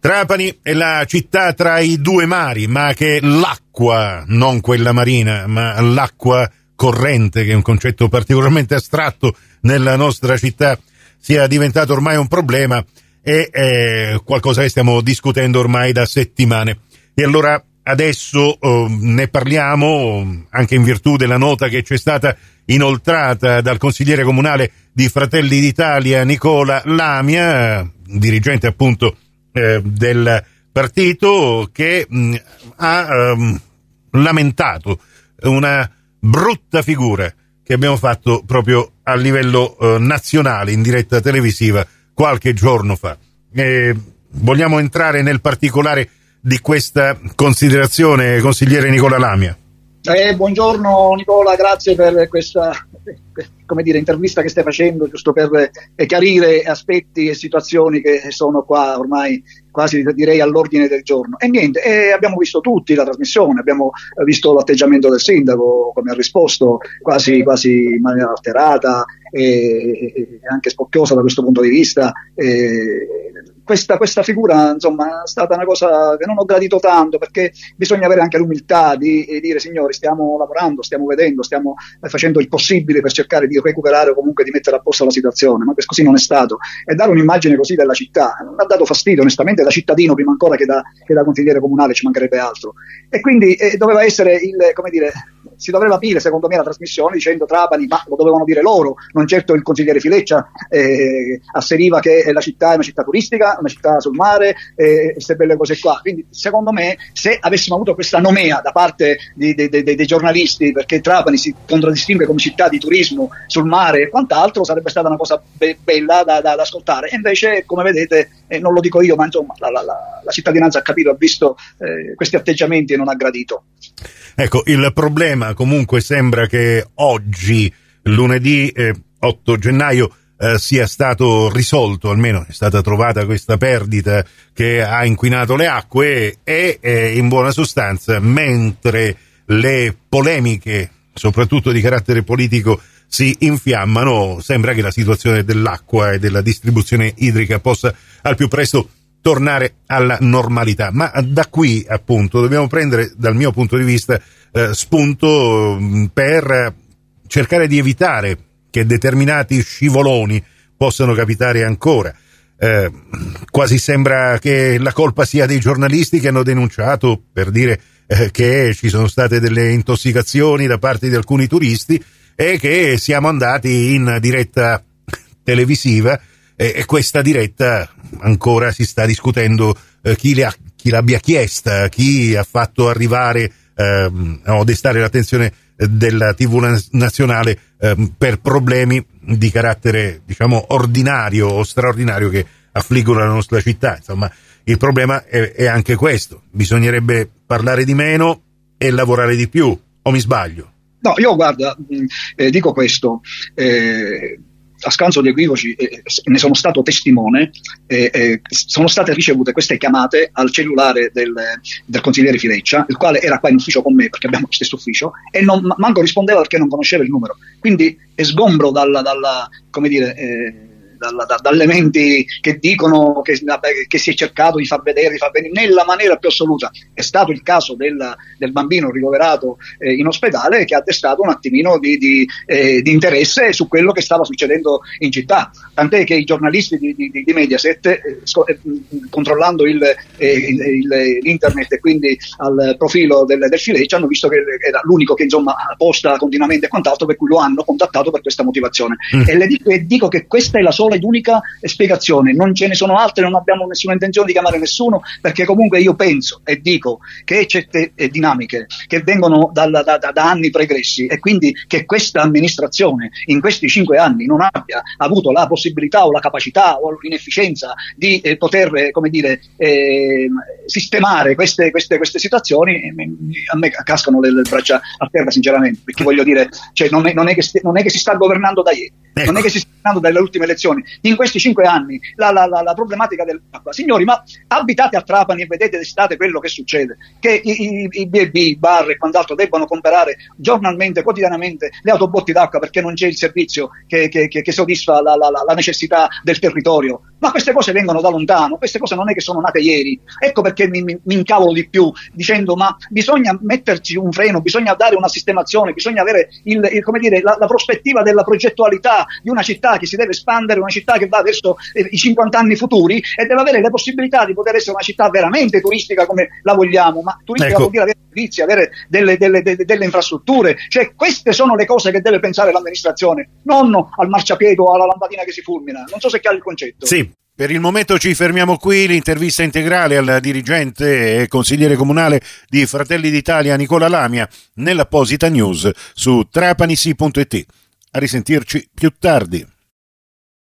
Trapani è la città tra i due mari, ma che l'acqua, non quella marina, ma l'acqua corrente, che è un concetto particolarmente astratto nella nostra città, sia diventato ormai un problema e è qualcosa che stiamo discutendo ormai da settimane. E allora adesso eh, ne parliamo anche in virtù della nota che ci è stata inoltrata dal consigliere comunale di Fratelli d'Italia Nicola Lamia, dirigente appunto eh, del partito, che mh, mm, ha um, lamentato una brutta figura che abbiamo fatto proprio a livello eh, nazionale in diretta televisiva qualche giorno fa. E vogliamo entrare nel particolare di questa considerazione, consigliere Nicola Lamia? Eh, buongiorno Nicola, grazie per questa come dire, intervista che stai facendo, giusto per eh, chiarire aspetti e situazioni che sono qua ormai quasi direi all'ordine del giorno. E niente, eh, abbiamo visto tutti la trasmissione, abbiamo visto l'atteggiamento del sindaco, come ha risposto, quasi, quasi in maniera alterata e, e anche spocchiosa da questo punto di vista. E, questa, questa, figura insomma è stata una cosa che non ho gradito tanto perché bisogna avere anche l'umiltà di, di dire signori stiamo lavorando, stiamo vedendo, stiamo facendo il possibile per cercare di recuperare o comunque di mettere a posto la situazione, ma così non è stato. E dare un'immagine così della città mi ha dato fastidio onestamente da cittadino prima ancora che da, che da consigliere comunale, ci mancherebbe altro. E quindi eh, doveva essere il, come dire, si dovrebbe aprire secondo me la trasmissione dicendo Trapani, ma lo dovevano dire loro, non certo il consigliere Fileccia, eh, asseriva che la città è una città turistica, una città sul mare, eh, queste belle cose qua. Quindi secondo me se avessimo avuto questa nomea da parte di, di, di, dei giornalisti, perché Trapani si contraddistingue come città di turismo sul mare e quant'altro, sarebbe stata una cosa be- bella da, da, da, ascoltare. E invece, come vedete, eh, non lo dico io, ma insomma la, la, la, la cittadinanza ha capito, ha visto eh, questi atteggiamenti e non ha gradito. Ecco, il problema comunque sembra che oggi, lunedì eh, 8 gennaio, eh, sia stato risolto, almeno è stata trovata questa perdita che ha inquinato le acque e eh, in buona sostanza, mentre le polemiche, soprattutto di carattere politico, si infiammano, sembra che la situazione dell'acqua e della distribuzione idrica possa al più presto tornare alla normalità. Ma da qui, appunto, dobbiamo prendere, dal mio punto di vista, eh, spunto mm, per cercare di evitare che determinati scivoloni possano capitare ancora. Eh, quasi sembra che la colpa sia dei giornalisti che hanno denunciato per dire eh, che ci sono state delle intossicazioni da parte di alcuni turisti e che siamo andati in diretta televisiva e, e questa diretta ancora si sta discutendo eh, chi, ha, chi, l'abbia chiesta, chi ha fatto arrivare ehm, o destare l'attenzione della TV nazionale ehm, per problemi di carattere diciamo ordinario o straordinario che affliggono la nostra città. Insomma, il problema è, è anche questo. Bisognerebbe parlare di meno e lavorare di più. O mi sbaglio? No, io guarda, eh, dico questo. Eh, a scanso di equivoci, eh, ne sono stato testimone, eh, eh, sono state ricevute queste chiamate al cellulare del, del, consigliere Fileccia, il quale era qua in ufficio con me perché abbiamo lo stesso ufficio, e non, manco rispondeva perché non conosceva il numero. Quindi sgombro dalla, dalla come dire, dalla, da, dalle menti che dicono che, che, si è cercato di far vedere, di far venire nella maniera più assoluta. È stato il caso del, del bambino ricoverato eh, in ospedale che ha destato un attimino di, di, eh, di, interesse su quello che stava succedendo in città. Tant'è che i giornalisti di, di Mediaset, eh, eh, controllando il, eh, il, il, l'internet e quindi al profilo del, del Fileccia, hanno visto che era l'unico che insomma posta continuamente e quant'altro, per cui lo hanno contattato per questa motivazione. Mm. E le dico, e dico che questa è la sola sola ed unica spiegazione, non ce ne sono altre, non abbiamo nessuna intenzione di chiamare nessuno, perché comunque io penso e dico che certe eh, dinamiche che vengono dalla, da, da, anni pregressi e quindi che questa amministrazione in questi cinque anni non abbia avuto la possibilità o la capacità o l'inefficienza di eh, poter, eh, come dire, eh, sistemare queste, queste, queste situazioni, eh, a me cascano le, le, braccia a terra sinceramente, perché voglio dire, cioè, non, è, non, è st- non, è, che si sta governando da ieri, ecco. non è che si sta governando dalle ultime elezioni, Trapani in questi cinque anni la, la, la, la problematica dell'acqua. Signori, ma abitate a Trapani e vedete d'estate quello che succede. Che i, i, i B&B, bar e quant'altro debbano comprare giornalmente, quotidianamente le autobotti d'acqua perché non c'è il servizio che, che, che, che soddisfa la, la, la, necessità del territorio. Ma queste cose vengono da lontano, queste cose non è che sono nate ieri. Ecco perché mi, mi, mi incavolo di più dicendo ma bisogna metterci un freno, bisogna dare una sistemazione, bisogna avere il, il, dire, la, la, prospettiva della progettualità di una città che si deve espandere, una città che va verso eh, i 50 anni futuri e deve avere le possibilità di poter essere una città veramente turistica come la vogliamo, ma turistica ecco. vuol dire avere servizi, avere delle, delle, delle, delle, infrastrutture, cioè queste sono le cose che deve pensare l'amministrazione, non al marciapiede o alla lampadina che si fulmina. Non so se chiaro il concetto. Sì, per il momento ci fermiamo qui, l'intervista integrale al dirigente e consigliere comunale di Fratelli d'Italia Nicola Lamia nell'apposita news su trapanisi.it. A risentirci più tardi.